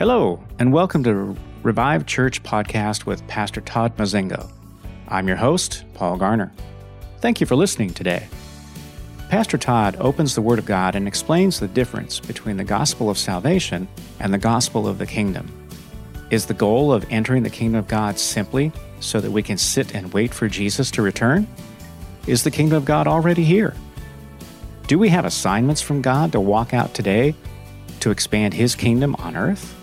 Hello, and welcome to Revive Church podcast with Pastor Todd Mazingo. I'm your host, Paul Garner. Thank you for listening today. Pastor Todd opens the Word of God and explains the difference between the gospel of salvation and the gospel of the kingdom. Is the goal of entering the kingdom of God simply so that we can sit and wait for Jesus to return? Is the kingdom of God already here? Do we have assignments from God to walk out today to expand His kingdom on earth?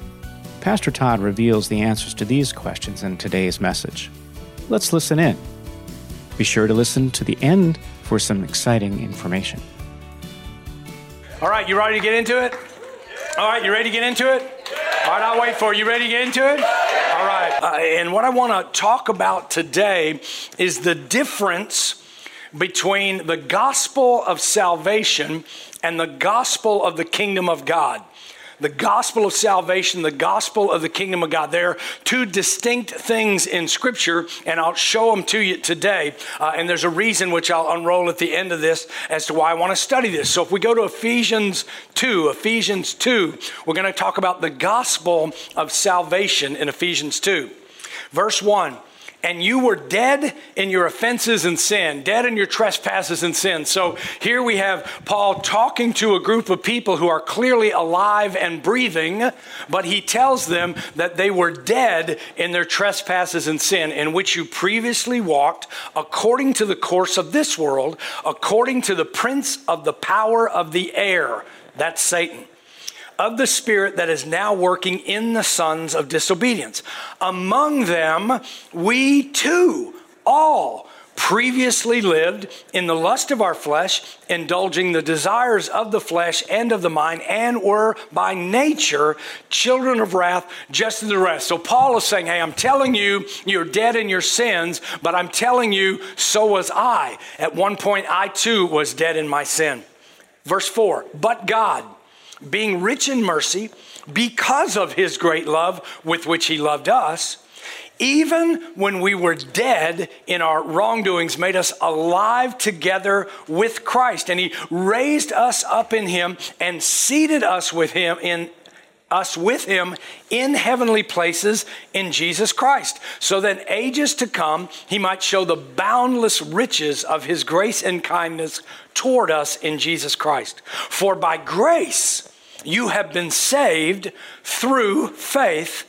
Pastor Todd reveals the answers to these questions in today's message. Let's listen in. Be sure to listen to the end for some exciting information. All right, you ready to get into it? All right, you ready to get into it? All right, I'll wait for you. You ready to get into it? All right. Uh, and what I want to talk about today is the difference between the gospel of salvation and the gospel of the kingdom of God the gospel of salvation, the gospel of the kingdom of God. There are two distinct things in Scripture, and I'll show them to you today. Uh, and there's a reason which I'll unroll at the end of this as to why I want to study this. So if we go to Ephesians 2, Ephesians 2, we're going to talk about the gospel of salvation in Ephesians 2. Verse 1 and you were dead in your offenses and sin, dead in your trespasses and sin. So here we have Paul talking to a group of people who are clearly alive and breathing, but he tells them that they were dead in their trespasses and sin, in which you previously walked according to the course of this world, according to the prince of the power of the air. That's Satan of the Spirit that is now working in the sons of disobedience. Among them, we too, all, previously lived in the lust of our flesh, indulging the desires of the flesh and of the mind, and were by nature children of wrath, just as the rest. So Paul is saying, Hey, I'm telling you, you're dead in your sins, but I'm telling you, so was I. At one point, I too was dead in my sin. Verse 4 But God, being rich in mercy, because of his great love with which he loved us, even when we were dead in our wrongdoings, made us alive together with Christ. And he raised us up in him and seated us with him in us with him in heavenly places in Jesus Christ, so that ages to come he might show the boundless riches of his grace and kindness toward us in Jesus Christ. For by grace you have been saved through faith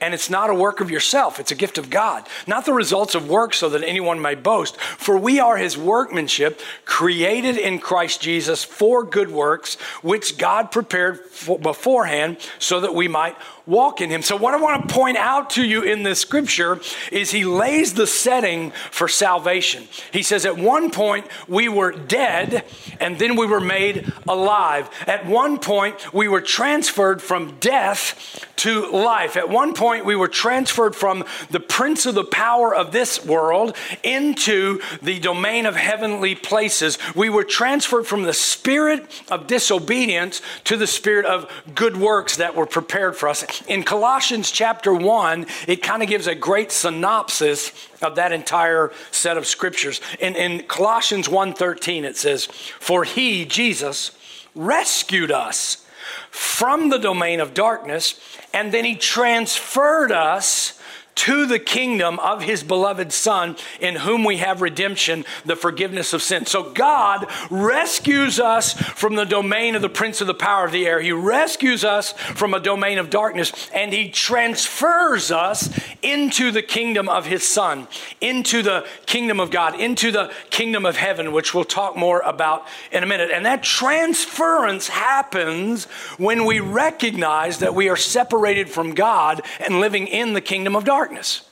and it's not a work of yourself, it's a gift of God, not the results of work so that anyone may boast. For we are his workmanship, created in Christ Jesus for good works, which God prepared beforehand so that we might walk in him. So, what I want to point out to you in this scripture is he lays the setting for salvation. He says, At one point, we were dead, and then we were made alive. At one point, we were transferred from death to life. At one point, we were transferred from the prince of the power of this world into the domain of heavenly places. We were transferred from the spirit of disobedience to the spirit of good works that were prepared for us. In Colossians chapter 1, it kind of gives a great synopsis of that entire set of scriptures. In, in Colossians 1:13 it says, "For he, Jesus, rescued us from the domain of darkness, and then he transferred us to the kingdom of his beloved Son, in whom we have redemption, the forgiveness of sin. So God rescues us from the domain of the prince of the power of the air. He rescues us from a domain of darkness, and he transfers us into the kingdom of his Son, into the kingdom of God, into the kingdom of heaven, which we'll talk more about in a minute. And that transference happens when we recognize that we are separated from God and living in the kingdom of darkness darkness.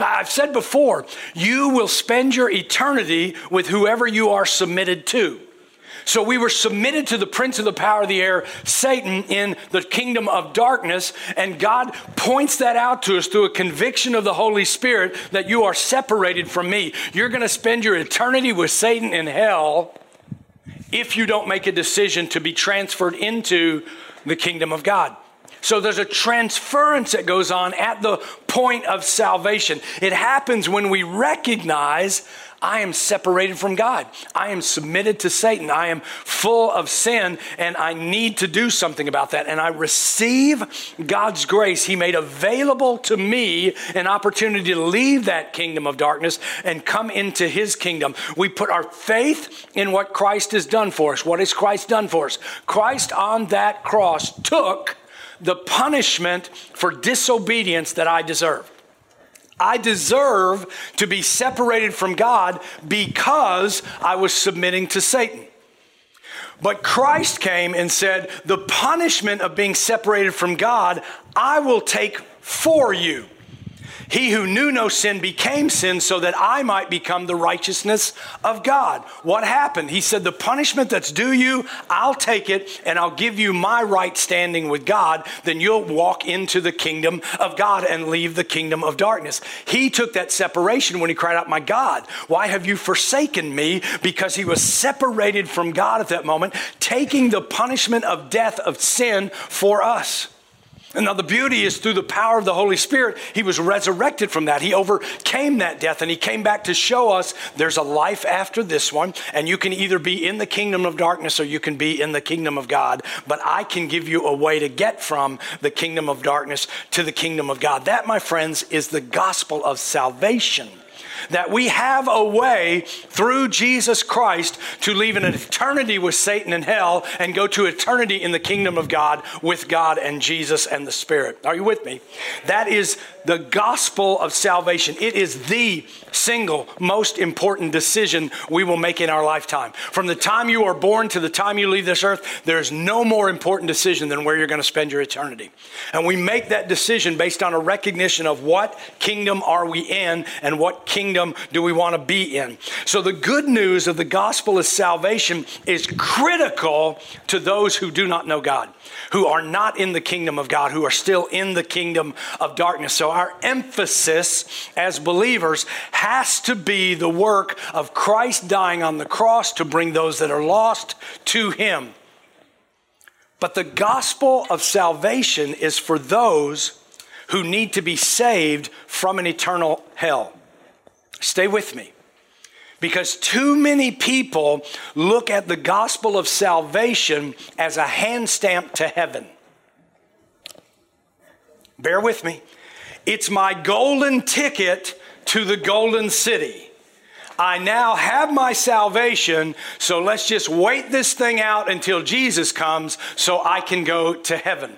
I've said before, you will spend your eternity with whoever you are submitted to. So we were submitted to the prince of the power of the air, Satan, in the kingdom of darkness. And God points that out to us through a conviction of the Holy Spirit that you are separated from me. You're going to spend your eternity with Satan in hell if you don't make a decision to be transferred into the kingdom of God. So there's a transference that goes on at the point of salvation. It happens when we recognize I am separated from God. I am submitted to Satan. I am full of sin and I need to do something about that. And I receive God's grace. He made available to me an opportunity to leave that kingdom of darkness and come into his kingdom. We put our faith in what Christ has done for us. What has Christ done for us? Christ on that cross took the punishment for disobedience that I deserve. I deserve to be separated from God because I was submitting to Satan. But Christ came and said, The punishment of being separated from God, I will take for you. He who knew no sin became sin so that I might become the righteousness of God. What happened? He said, The punishment that's due you, I'll take it and I'll give you my right standing with God. Then you'll walk into the kingdom of God and leave the kingdom of darkness. He took that separation when he cried out, My God, why have you forsaken me? Because he was separated from God at that moment, taking the punishment of death of sin for us. And now the beauty is through the power of the Holy Spirit, he was resurrected from that. He overcame that death and he came back to show us there's a life after this one. And you can either be in the kingdom of darkness or you can be in the kingdom of God. But I can give you a way to get from the kingdom of darkness to the kingdom of God. That, my friends, is the gospel of salvation that we have a way through Jesus Christ to leave an eternity with Satan in hell and go to eternity in the kingdom of God with God and Jesus and the Spirit. Are you with me? That is the gospel of salvation. It is the single most important decision we will make in our lifetime. From the time you are born to the time you leave this earth, there's no more important decision than where you're going to spend your eternity. And we make that decision based on a recognition of what kingdom are we in and what kingdom do we want to be in. So the good news of the gospel of salvation is critical to those who do not know God, who are not in the kingdom of God, who are still in the kingdom of darkness. So our emphasis as believers has to be the work of Christ dying on the cross to bring those that are lost to Him. But the gospel of salvation is for those who need to be saved from an eternal hell. Stay with me. Because too many people look at the gospel of salvation as a hand stamp to heaven. Bear with me. It's my golden ticket to the golden city. I now have my salvation, so let's just wait this thing out until Jesus comes so I can go to heaven.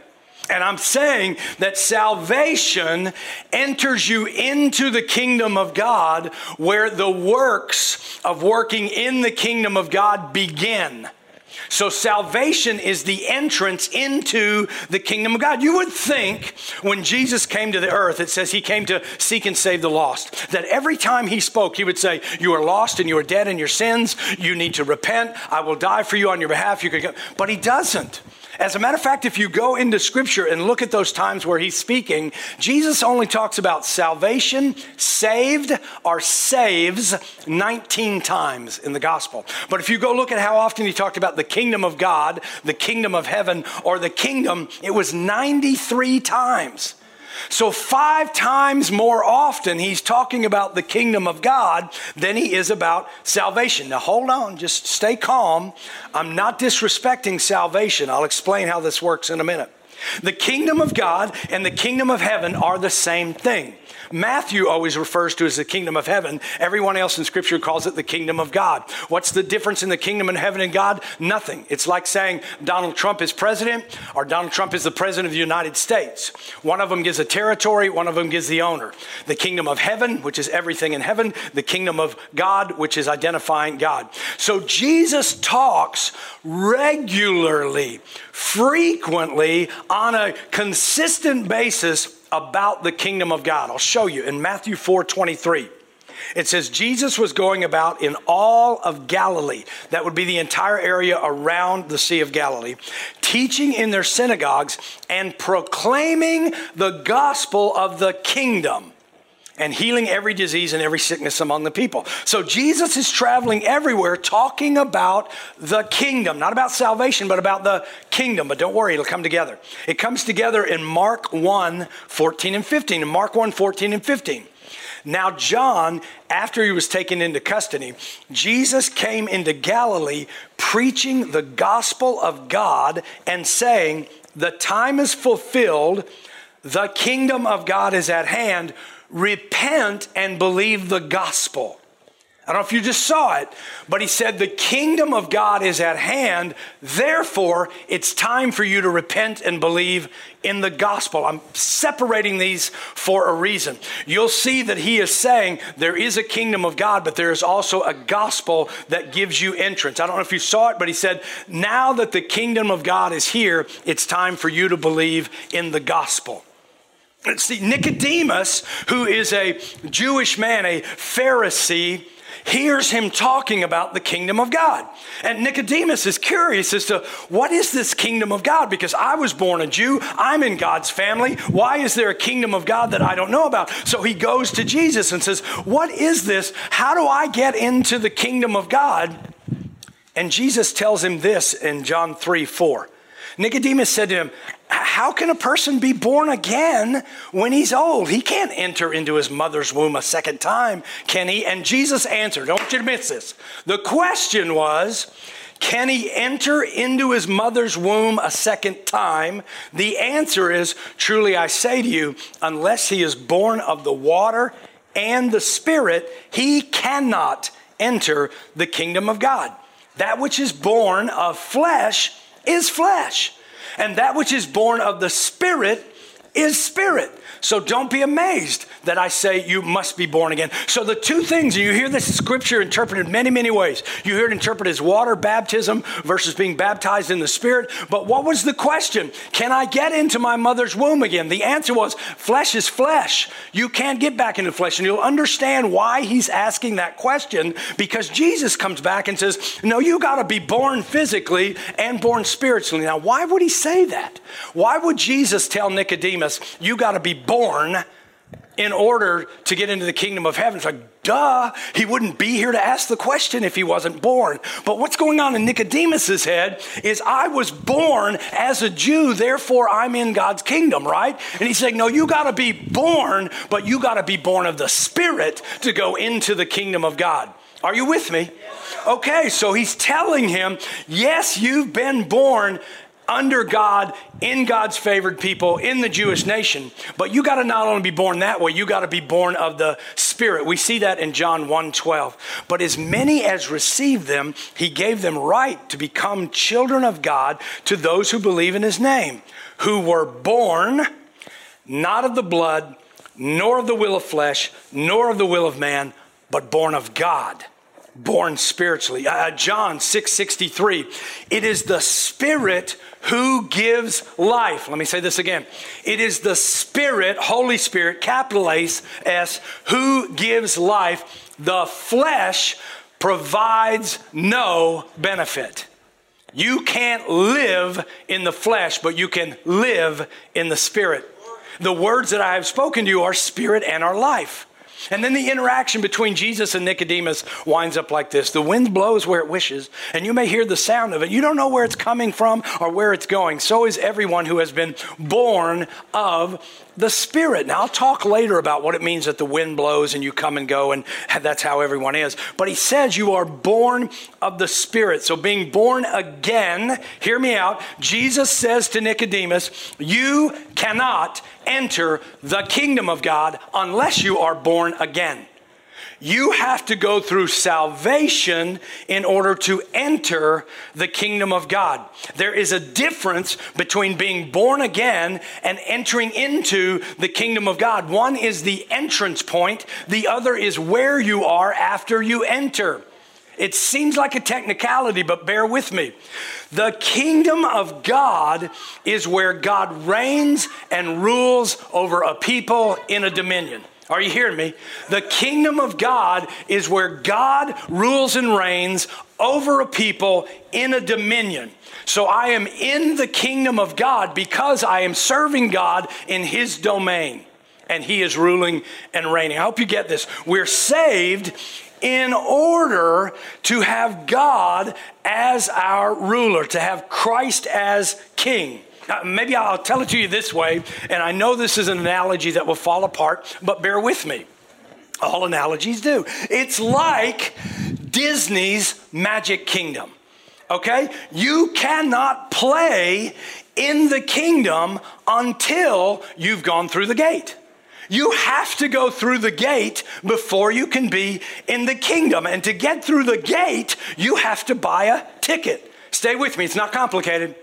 And I'm saying that salvation enters you into the kingdom of God where the works of working in the kingdom of God begin. So salvation is the entrance into the kingdom of God. You would think when Jesus came to the earth, it says he came to seek and save the lost, that every time he spoke, he would say, You are lost and you are dead in your sins. You need to repent. I will die for you on your behalf. You could go. But he doesn't. As a matter of fact, if you go into scripture and look at those times where he's speaking, Jesus only talks about salvation, saved, or saves 19 times in the gospel. But if you go look at how often he talked about the kingdom of God, the kingdom of heaven, or the kingdom, it was 93 times. So, five times more often, he's talking about the kingdom of God than he is about salvation. Now, hold on, just stay calm. I'm not disrespecting salvation. I'll explain how this works in a minute. The kingdom of God and the kingdom of heaven are the same thing. Matthew always refers to as the kingdom of heaven. Everyone else in scripture calls it the kingdom of God. What's the difference in the kingdom of heaven and God? Nothing. It's like saying Donald Trump is president or Donald Trump is the president of the United States. One of them gives a territory, one of them gives the owner. The kingdom of heaven, which is everything in heaven, the kingdom of God, which is identifying God. So Jesus talks regularly, frequently, on a consistent basis about the kingdom of God. I'll show you in Matthew 4 23. It says Jesus was going about in all of Galilee, that would be the entire area around the Sea of Galilee, teaching in their synagogues and proclaiming the gospel of the kingdom and healing every disease and every sickness among the people. So Jesus is traveling everywhere talking about the kingdom, not about salvation, but about the kingdom. But don't worry, it'll come together. It comes together in Mark 1 14 and 15. In Mark 1 14 and 15. Now, John, after he was taken into custody, Jesus came into Galilee preaching the gospel of God and saying, The time is fulfilled, the kingdom of God is at hand repent and believe the gospel. I don't know if you just saw it, but he said, The kingdom of God is at hand. Therefore, it's time for you to repent and believe in the gospel. I'm separating these for a reason. You'll see that he is saying there is a kingdom of God, but there is also a gospel that gives you entrance. I don't know if you saw it, but he said, Now that the kingdom of God is here, it's time for you to believe in the gospel. See, Nicodemus, who is a Jewish man, a Pharisee, hears him talking about the kingdom of God. And Nicodemus is curious as to what is this kingdom of God? Because I was born a Jew, I'm in God's family. Why is there a kingdom of God that I don't know about? So he goes to Jesus and says, What is this? How do I get into the kingdom of God? And Jesus tells him this in John 3 4. Nicodemus said to him, how can a person be born again when he's old? He can't enter into his mother's womb a second time, can he? And Jesus answered, don't you miss this. The question was, can he enter into his mother's womb a second time? The answer is, truly I say to you, unless he is born of the water and the Spirit, he cannot enter the kingdom of God. That which is born of flesh is flesh and that which is born of the Spirit is spirit. So don't be amazed that I say you must be born again. So the two things, you hear this scripture interpreted many, many ways. You hear it interpreted as water baptism versus being baptized in the Spirit. But what was the question? Can I get into my mother's womb again? The answer was flesh is flesh. You can't get back into flesh. And you'll understand why he's asking that question because Jesus comes back and says, No, you got to be born physically and born spiritually. Now, why would he say that? Why would Jesus tell Nicodemus, You got to be born in order to get into the kingdom of heaven. It's like, duh, he wouldn't be here to ask the question if he wasn't born. But what's going on in Nicodemus's head is I was born as a Jew, therefore I'm in God's kingdom, right? And he's saying, no, you got to be born, but you got to be born of the Spirit to go into the kingdom of God. Are you with me? Okay, so he's telling him, yes, you've been born under God, in God's favored people, in the Jewish nation. But you got to not only be born that way, you got to be born of the Spirit. We see that in John 1 12. But as many as received them, he gave them right to become children of God to those who believe in his name, who were born not of the blood, nor of the will of flesh, nor of the will of man, but born of God born spiritually. Uh, John 6:63. It is the spirit who gives life. Let me say this again. It is the spirit, Holy Spirit, capital S, S who gives life. The flesh provides no benefit. You can't live in the flesh, but you can live in the spirit. The words that I have spoken to you are spirit and are life. And then the interaction between Jesus and Nicodemus winds up like this The wind blows where it wishes, and you may hear the sound of it. You don't know where it's coming from or where it's going. So is everyone who has been born of the Spirit. Now, I'll talk later about what it means that the wind blows and you come and go, and that's how everyone is. But he says you are born of the Spirit. So, being born again, hear me out. Jesus says to Nicodemus, You cannot enter the kingdom of God unless you are born again. You have to go through salvation in order to enter the kingdom of God. There is a difference between being born again and entering into the kingdom of God. One is the entrance point, the other is where you are after you enter. It seems like a technicality, but bear with me. The kingdom of God is where God reigns and rules over a people in a dominion. Are you hearing me? The kingdom of God is where God rules and reigns over a people in a dominion. So I am in the kingdom of God because I am serving God in his domain. and He is ruling and reigning. I hope you get this. We're saved in order to have God as our ruler, to have Christ as king. Now, maybe I'll tell it to you this way, and I know this is an analogy that will fall apart, but bear with me. All analogies do. It's like Disney's Magic Kingdom. Okay? You cannot play in the kingdom until you've gone through the gate. You have to go through the gate before you can be in the kingdom. And to get through the gate, you have to buy a ticket. Stay with me, it's not complicated.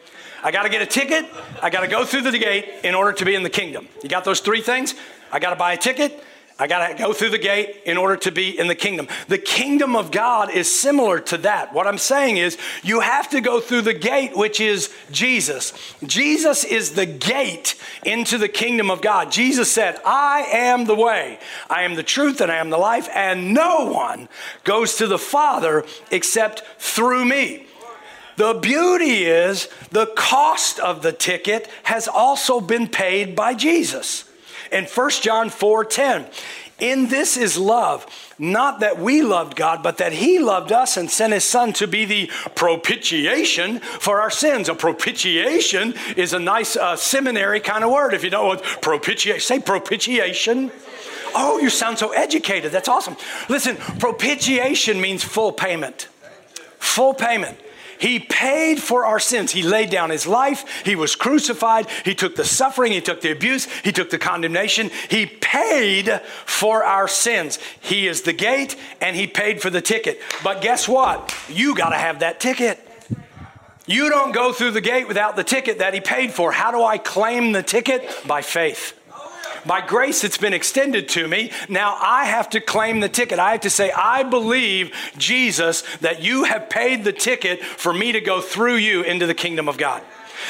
I got to get a ticket, I got to go through the gate in order to be in the kingdom. You got those three things? I got to buy a ticket, I got to go through the gate in order to be in the kingdom. The kingdom of God is similar to that. What I'm saying is, you have to go through the gate, which is Jesus. Jesus is the gate into the kingdom of God. Jesus said, I am the way, I am the truth, and I am the life, and no one goes to the Father except through me. The beauty is, the cost of the ticket has also been paid by Jesus in 1 John 4 10. In this is love, not that we loved God, but that He loved us and sent His Son to be the propitiation for our sins. A propitiation is a nice uh, seminary kind of word. If you know what propitiation, say propitiation. Oh, you sound so educated. That's awesome. Listen, propitiation means full payment. Full payment. He paid for our sins. He laid down his life. He was crucified. He took the suffering. He took the abuse. He took the condemnation. He paid for our sins. He is the gate and he paid for the ticket. But guess what? You got to have that ticket. You don't go through the gate without the ticket that he paid for. How do I claim the ticket? By faith. By grace, it's been extended to me. Now I have to claim the ticket. I have to say, I believe, Jesus, that you have paid the ticket for me to go through you into the kingdom of God.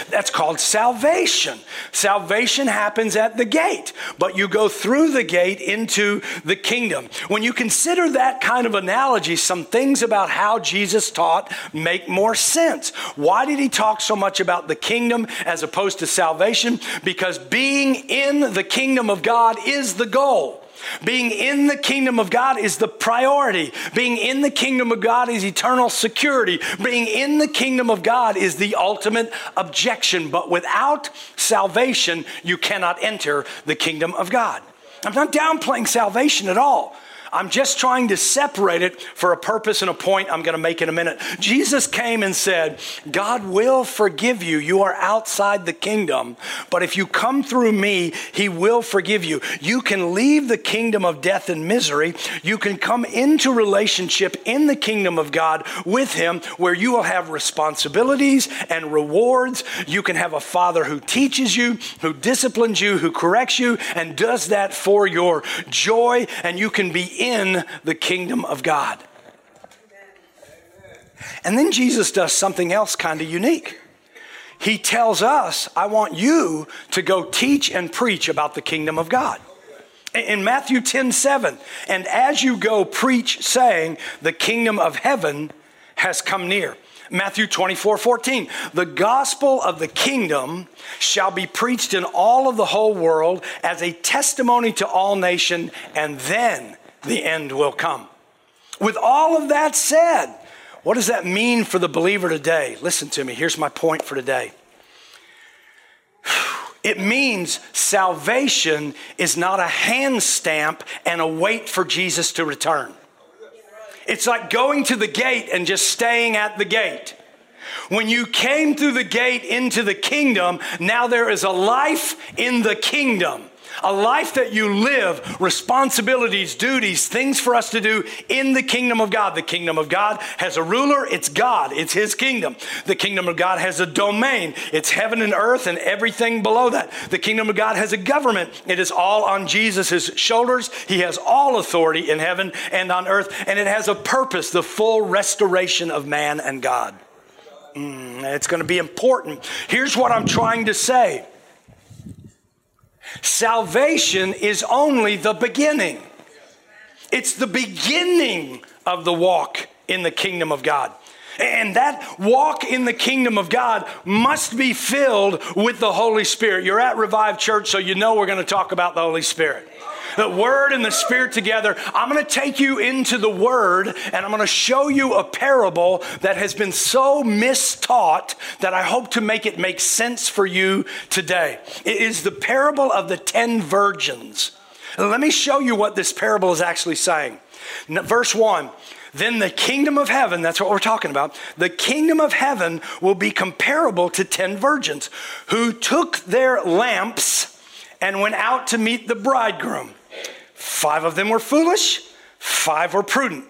That's called salvation. Salvation happens at the gate, but you go through the gate into the kingdom. When you consider that kind of analogy, some things about how Jesus taught make more sense. Why did he talk so much about the kingdom as opposed to salvation? Because being in the kingdom of God is the goal. Being in the kingdom of God is the priority. Being in the kingdom of God is eternal security. Being in the kingdom of God is the ultimate objection. But without salvation, you cannot enter the kingdom of God. I'm not downplaying salvation at all. I'm just trying to separate it for a purpose and a point I'm going to make in a minute. Jesus came and said, God will forgive you. You are outside the kingdom, but if you come through me, he will forgive you. You can leave the kingdom of death and misery. You can come into relationship in the kingdom of God with him where you will have responsibilities and rewards. You can have a father who teaches you, who disciplines you, who corrects you, and does that for your joy, and you can be in the kingdom of God. And then Jesus does something else kind of unique. He tells us, I want you to go teach and preach about the kingdom of God. In Matthew 10 7, and as you go, preach, saying, The kingdom of heaven has come near. Matthew 24 14, the gospel of the kingdom shall be preached in all of the whole world as a testimony to all nation, and then the end will come. With all of that said, what does that mean for the believer today? Listen to me. Here's my point for today. It means salvation is not a hand stamp and a wait for Jesus to return. It's like going to the gate and just staying at the gate. When you came through the gate into the kingdom, now there is a life in the kingdom a life that you live, responsibilities, duties, things for us to do in the kingdom of God. The kingdom of God has a ruler, it's God, it's His kingdom. The kingdom of God has a domain, it's heaven and earth and everything below that. The kingdom of God has a government, it is all on Jesus' shoulders. He has all authority in heaven and on earth, and it has a purpose the full restoration of man and God. Mm, it's going to be important. Here's what I'm trying to say Salvation is only the beginning. It's the beginning of the walk in the kingdom of God. And that walk in the kingdom of God must be filled with the Holy Spirit. You're at Revived Church, so you know we're going to talk about the Holy Spirit. The Word and the Spirit together. I'm going to take you into the Word and I'm going to show you a parable that has been so mistaught that I hope to make it make sense for you today. It is the parable of the ten virgins. Let me show you what this parable is actually saying. Verse 1 then the kingdom of heaven, that's what we're talking about, the kingdom of heaven will be comparable to 10 virgins who took their lamps and went out to meet the bridegroom. Five of them were foolish, five were prudent.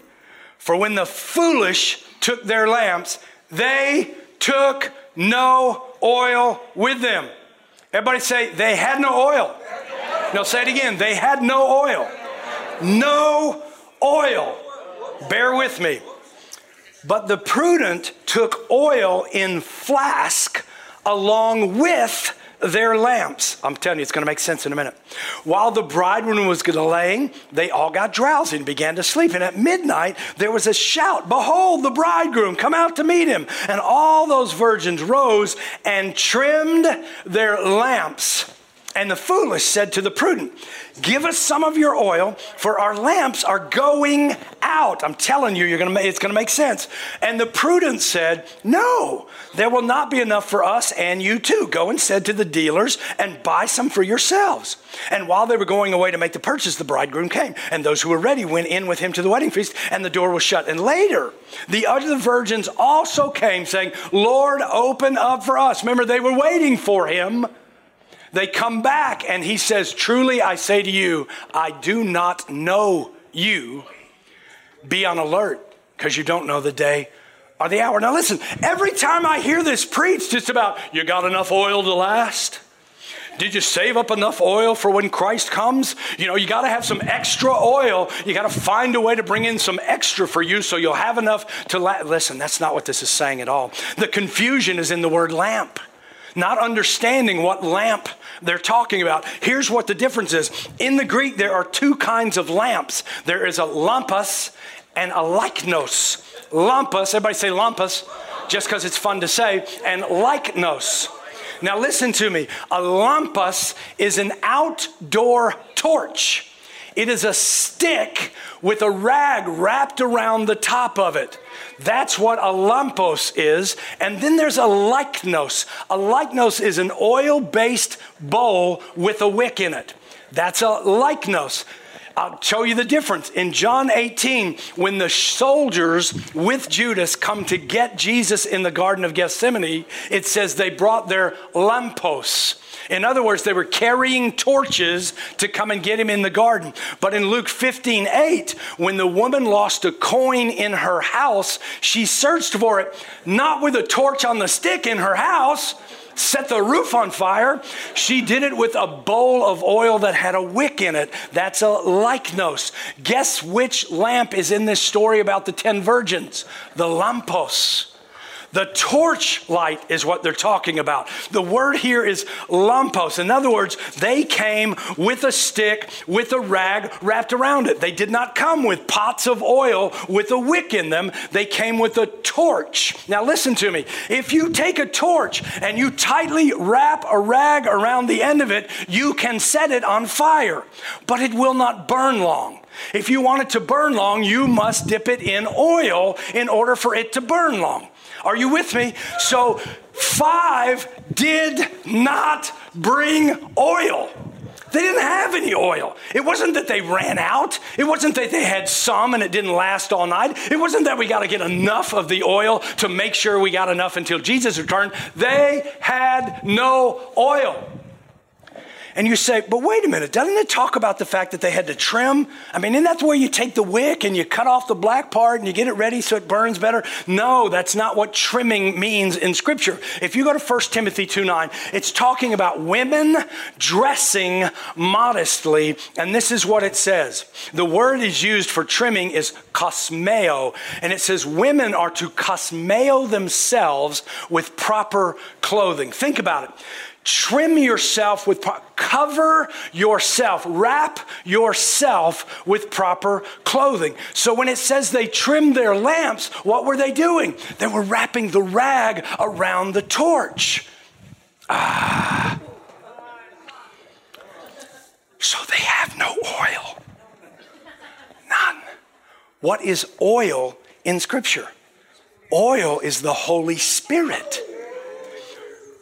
For when the foolish took their lamps, they took no oil with them. Everybody say, they had no oil. No, say it again. They had no oil. No oil. Bear with me. But the prudent took oil in flask along with their lamps. I'm telling you, it's going to make sense in a minute. While the bridegroom was delaying, they all got drowsy and began to sleep. And at midnight, there was a shout Behold, the bridegroom, come out to meet him. And all those virgins rose and trimmed their lamps. And the foolish said to the prudent, Give us some of your oil, for our lamps are going out. I'm telling you, you're gonna make, it's going to make sense. And the prudent said, No, there will not be enough for us and you too. Go and said to the dealers and buy some for yourselves. And while they were going away to make the purchase, the bridegroom came. And those who were ready went in with him to the wedding feast, and the door was shut. And later, the other virgins also came, saying, Lord, open up for us. Remember, they were waiting for him. They come back and he says, Truly I say to you, I do not know you. Be on alert because you don't know the day or the hour. Now, listen, every time I hear this preached, it's about you got enough oil to last. Did you save up enough oil for when Christ comes? You know, you got to have some extra oil. You got to find a way to bring in some extra for you so you'll have enough to la- listen. That's not what this is saying at all. The confusion is in the word lamp not understanding what lamp they're talking about. Here's what the difference is. In the Greek, there are two kinds of lamps there is a lampos and a lychnos. Lampos, everybody say lampos, just because it's fun to say, and lychnos. Now, listen to me. A lampos is an outdoor torch. It is a stick with a rag wrapped around the top of it. That's what a lampos is. And then there's a lychnos. A lychnos is an oil based bowl with a wick in it. That's a lychnos. I'll show you the difference. In John 18, when the soldiers with Judas come to get Jesus in the Garden of Gethsemane, it says they brought their lampos. In other words, they were carrying torches to come and get him in the garden. But in Luke 15 8, when the woman lost a coin in her house, she searched for it not with a torch on the stick in her house, set the roof on fire. She did it with a bowl of oil that had a wick in it. That's a lychnos. Guess which lamp is in this story about the 10 virgins? The lampos. The torch light is what they're talking about. The word here is lampos. In other words, they came with a stick, with a rag wrapped around it. They did not come with pots of oil with a wick in them. They came with a torch. Now, listen to me. If you take a torch and you tightly wrap a rag around the end of it, you can set it on fire, but it will not burn long. If you want it to burn long, you must dip it in oil in order for it to burn long. Are you with me? So, five did not bring oil. They didn't have any oil. It wasn't that they ran out. It wasn't that they had some and it didn't last all night. It wasn't that we got to get enough of the oil to make sure we got enough until Jesus returned. They had no oil. And you say, but wait a minute, doesn't it talk about the fact that they had to trim? I mean, isn't that where you take the wick and you cut off the black part and you get it ready so it burns better? No, that's not what trimming means in Scripture. If you go to 1 Timothy 2 9, it's talking about women dressing modestly, and this is what it says. The word is used for trimming is cosmeo. and it says women are to cosmeo themselves with proper clothing clothing. Think about it. Trim yourself with, cover yourself, wrap yourself with proper clothing. So when it says they trimmed their lamps, what were they doing? They were wrapping the rag around the torch. Ah. So they have no oil. None. What is oil in Scripture? Oil is the Holy Spirit.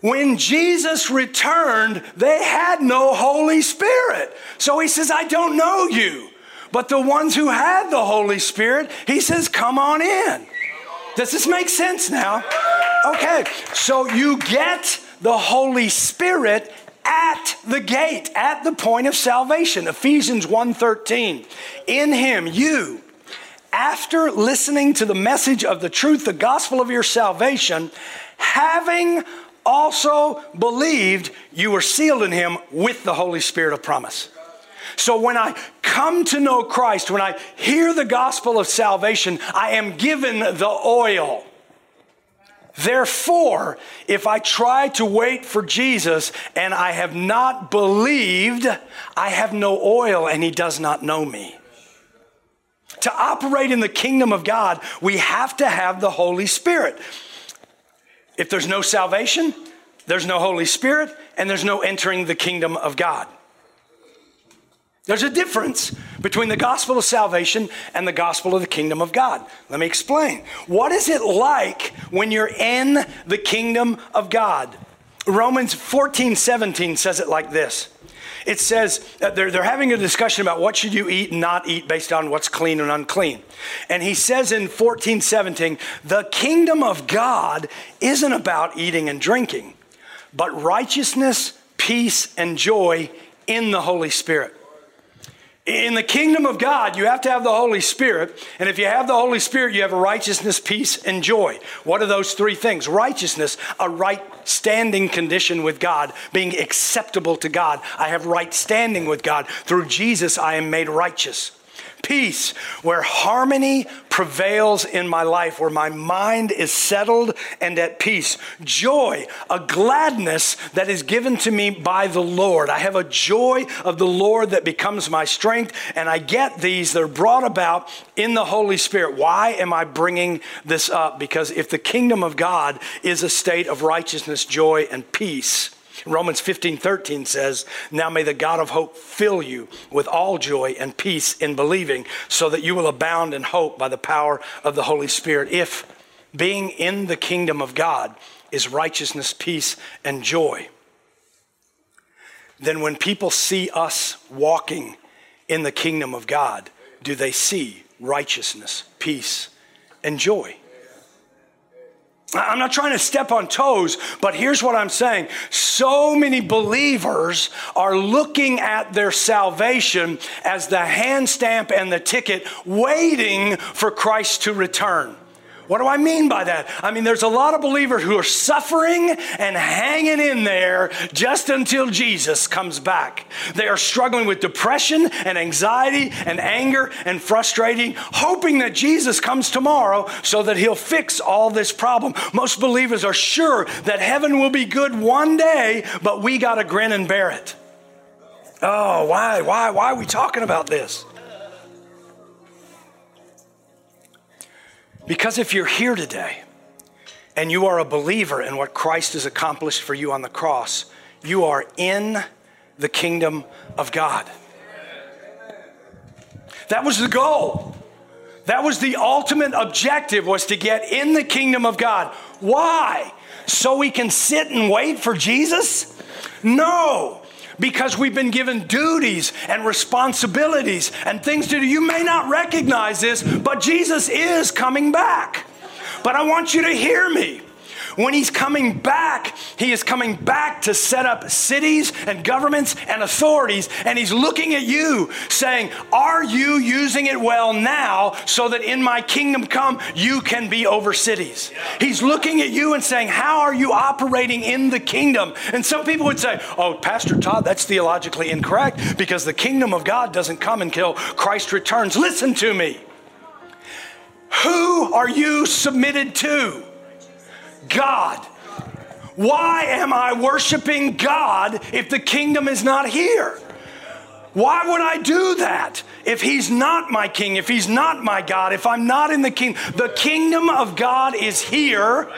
When Jesus returned, they had no Holy Spirit. So he says, I don't know you. But the ones who had the Holy Spirit, he says, come on in. Does this make sense now? Okay, so you get the Holy Spirit at the gate, at the point of salvation. Ephesians 1:13. In him you after listening to the message of the truth, the gospel of your salvation, having also believed, you were sealed in him with the Holy Spirit of promise. So when I come to know Christ, when I hear the gospel of salvation, I am given the oil. Therefore, if I try to wait for Jesus and I have not believed, I have no oil and he does not know me. To operate in the kingdom of God, we have to have the Holy Spirit. If there's no salvation, there's no Holy Spirit, and there's no entering the kingdom of God. There's a difference between the gospel of salvation and the gospel of the kingdom of God. Let me explain. What is it like when you're in the kingdom of God? Romans 14, 17 says it like this. It says they're, they're having a discussion about what should you eat and not eat based on what's clean and unclean. And he says in 14, 17, the kingdom of God isn't about eating and drinking, but righteousness, peace, and joy in the Holy Spirit. In the kingdom of God, you have to have the Holy Spirit. And if you have the Holy Spirit, you have righteousness, peace, and joy. What are those three things? Righteousness, a right standing condition with God, being acceptable to God. I have right standing with God. Through Jesus, I am made righteous peace, where harmony prevails in my life, where my mind is settled and at peace. Joy, a gladness that is given to me by the Lord. I have a joy of the Lord that becomes my strength, and I get these. They're brought about in the Holy Spirit. Why am I bringing this up? Because if the kingdom of God is a state of righteousness, joy, and peace, Romans 15, 13 says, Now may the God of hope fill you with all joy and peace in believing, so that you will abound in hope by the power of the Holy Spirit. If being in the kingdom of God is righteousness, peace, and joy, then when people see us walking in the kingdom of God, do they see righteousness, peace, and joy? I'm not trying to step on toes, but here's what I'm saying. So many believers are looking at their salvation as the hand stamp and the ticket, waiting for Christ to return. What do I mean by that? I mean, there's a lot of believers who are suffering and hanging in there just until Jesus comes back. They are struggling with depression and anxiety and anger and frustrating, hoping that Jesus comes tomorrow so that he'll fix all this problem. Most believers are sure that heaven will be good one day, but we got to grin and bear it. Oh, why? Why? Why are we talking about this? Because if you're here today and you are a believer in what Christ has accomplished for you on the cross, you are in the kingdom of God. That was the goal. That was the ultimate objective was to get in the kingdom of God. Why? So we can sit and wait for Jesus? No because we've been given duties and responsibilities and things to do. You may not recognize this, but Jesus is coming back. But I want you to hear me. When he's coming back, he is coming back to set up cities and governments and authorities, and he's looking at you saying, Are you using it well now so that in my kingdom come, you can be over cities? He's looking at you and saying, How are you operating in the kingdom? And some people would say, Oh, Pastor Todd, that's theologically incorrect because the kingdom of God doesn't come until Christ returns. Listen to me. Who are you submitted to? God. Why am I worshiping God if the kingdom is not here? Why would I do that if he's not my king, if he's not my God, if I'm not in the king? The kingdom of God is here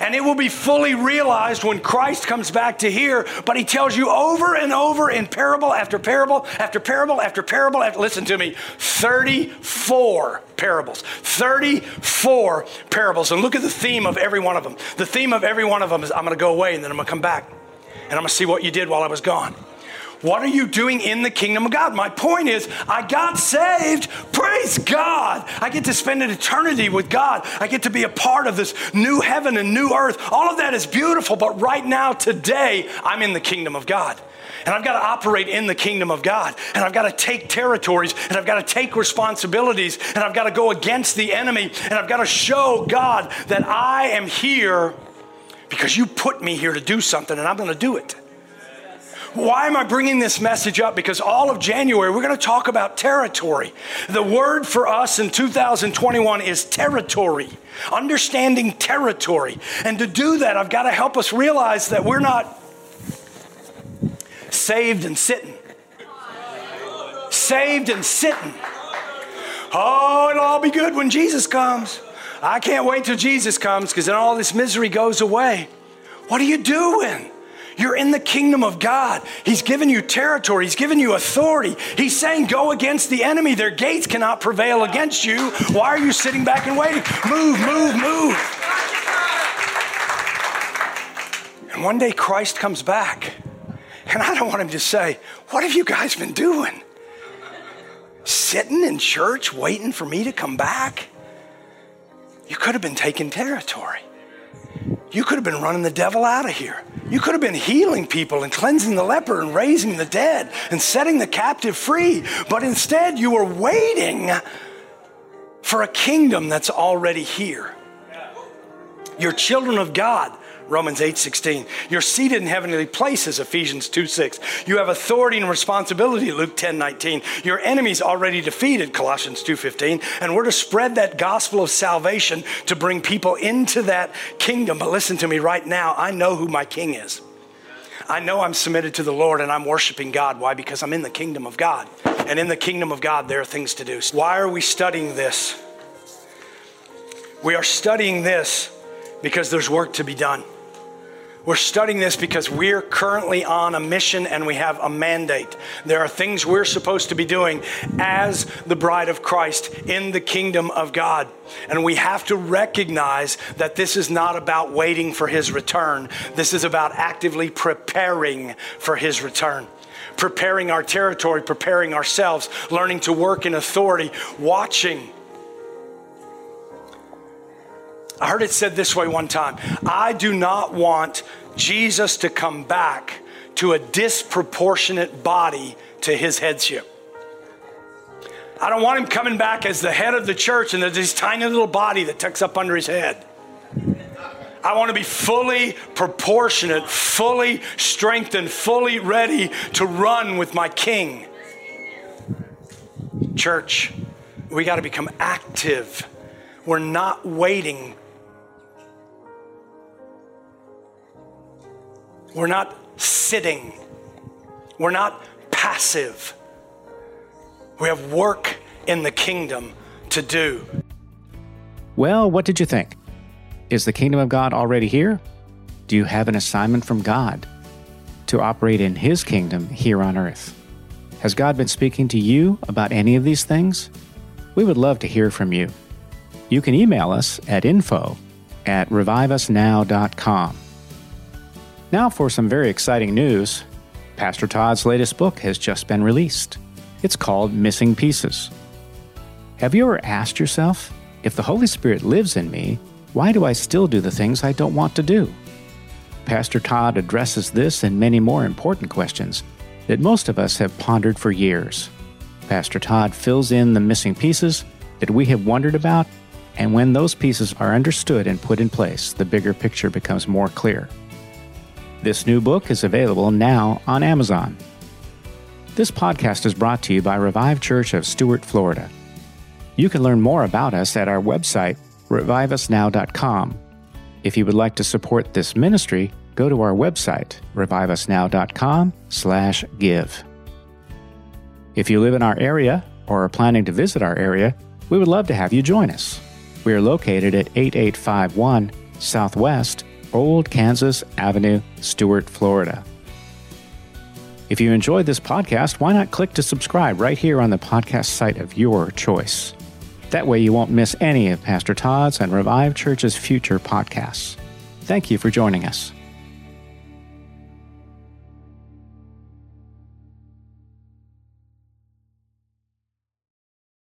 and it will be fully realized when Christ comes back to here. But he tells you over and over in parable after parable after parable after parable. After, listen to me 34 parables. 34 parables. And look at the theme of every one of them. The theme of every one of them is I'm going to go away and then I'm going to come back and I'm going to see what you did while I was gone. What are you doing in the kingdom of God? My point is, I got saved. Praise God. I get to spend an eternity with God. I get to be a part of this new heaven and new earth. All of that is beautiful, but right now, today, I'm in the kingdom of God. And I've got to operate in the kingdom of God. And I've got to take territories. And I've got to take responsibilities. And I've got to go against the enemy. And I've got to show God that I am here because you put me here to do something and I'm going to do it. Why am I bringing this message up? Because all of January, we're going to talk about territory. The word for us in 2021 is territory, understanding territory. And to do that, I've got to help us realize that we're not saved and sitting. Saved and sitting. Oh, it'll all be good when Jesus comes. I can't wait till Jesus comes because then all this misery goes away. What are you doing? You're in the kingdom of God. He's given you territory, He's given you authority. He's saying, Go against the enemy. Their gates cannot prevail against you. Why are you sitting back and waiting? Move, move, move. And one day Christ comes back. And I don't want him to say, What have you guys been doing? Sitting in church waiting for me to come back? You could have been taking territory. You could have been running the devil out of here. You could have been healing people and cleansing the leper and raising the dead and setting the captive free. But instead, you were waiting for a kingdom that's already here. You're children of God. Romans 8:16. You're seated in heavenly places, Ephesians 2 6. You have authority and responsibility, Luke 10:19. Your enemies already defeated, Colossians 2:15. And we're to spread that gospel of salvation to bring people into that kingdom. But listen to me right now, I know who my king is. I know I'm submitted to the Lord and I'm worshiping God. Why? Because I'm in the kingdom of God. And in the kingdom of God, there are things to do. Why are we studying this? We are studying this because there's work to be done. We're studying this because we're currently on a mission and we have a mandate. There are things we're supposed to be doing as the bride of Christ in the kingdom of God. And we have to recognize that this is not about waiting for his return, this is about actively preparing for his return preparing our territory, preparing ourselves, learning to work in authority, watching I heard it said this way one time I do not want Jesus to come back to a disproportionate body to his headship. I don't want him coming back as the head of the church and there's this tiny little body that tucks up under his head. I want to be fully proportionate, fully strengthened, fully ready to run with my king. Church, we got to become active. We're not waiting We're not sitting. We're not passive. We have work in the kingdom to do. Well, what did you think? Is the kingdom of God already here? Do you have an assignment from God to operate in His kingdom here on earth? Has God been speaking to you about any of these things? We would love to hear from you. You can email us at info at reviveusnow.com. Now, for some very exciting news Pastor Todd's latest book has just been released. It's called Missing Pieces. Have you ever asked yourself, if the Holy Spirit lives in me, why do I still do the things I don't want to do? Pastor Todd addresses this and many more important questions that most of us have pondered for years. Pastor Todd fills in the missing pieces that we have wondered about, and when those pieces are understood and put in place, the bigger picture becomes more clear. This new book is available now on Amazon. This podcast is brought to you by Revive Church of Stuart, Florida. You can learn more about us at our website, reviveusnow.com. If you would like to support this ministry, go to our website, reviveusnow.com/give. If you live in our area or are planning to visit our area, we would love to have you join us. We are located at 8851 Southwest Old Kansas Avenue, Stuart, Florida. If you enjoyed this podcast, why not click to subscribe right here on the podcast site of your choice? That way you won't miss any of Pastor Todd's and Revive Church's future podcasts. Thank you for joining us.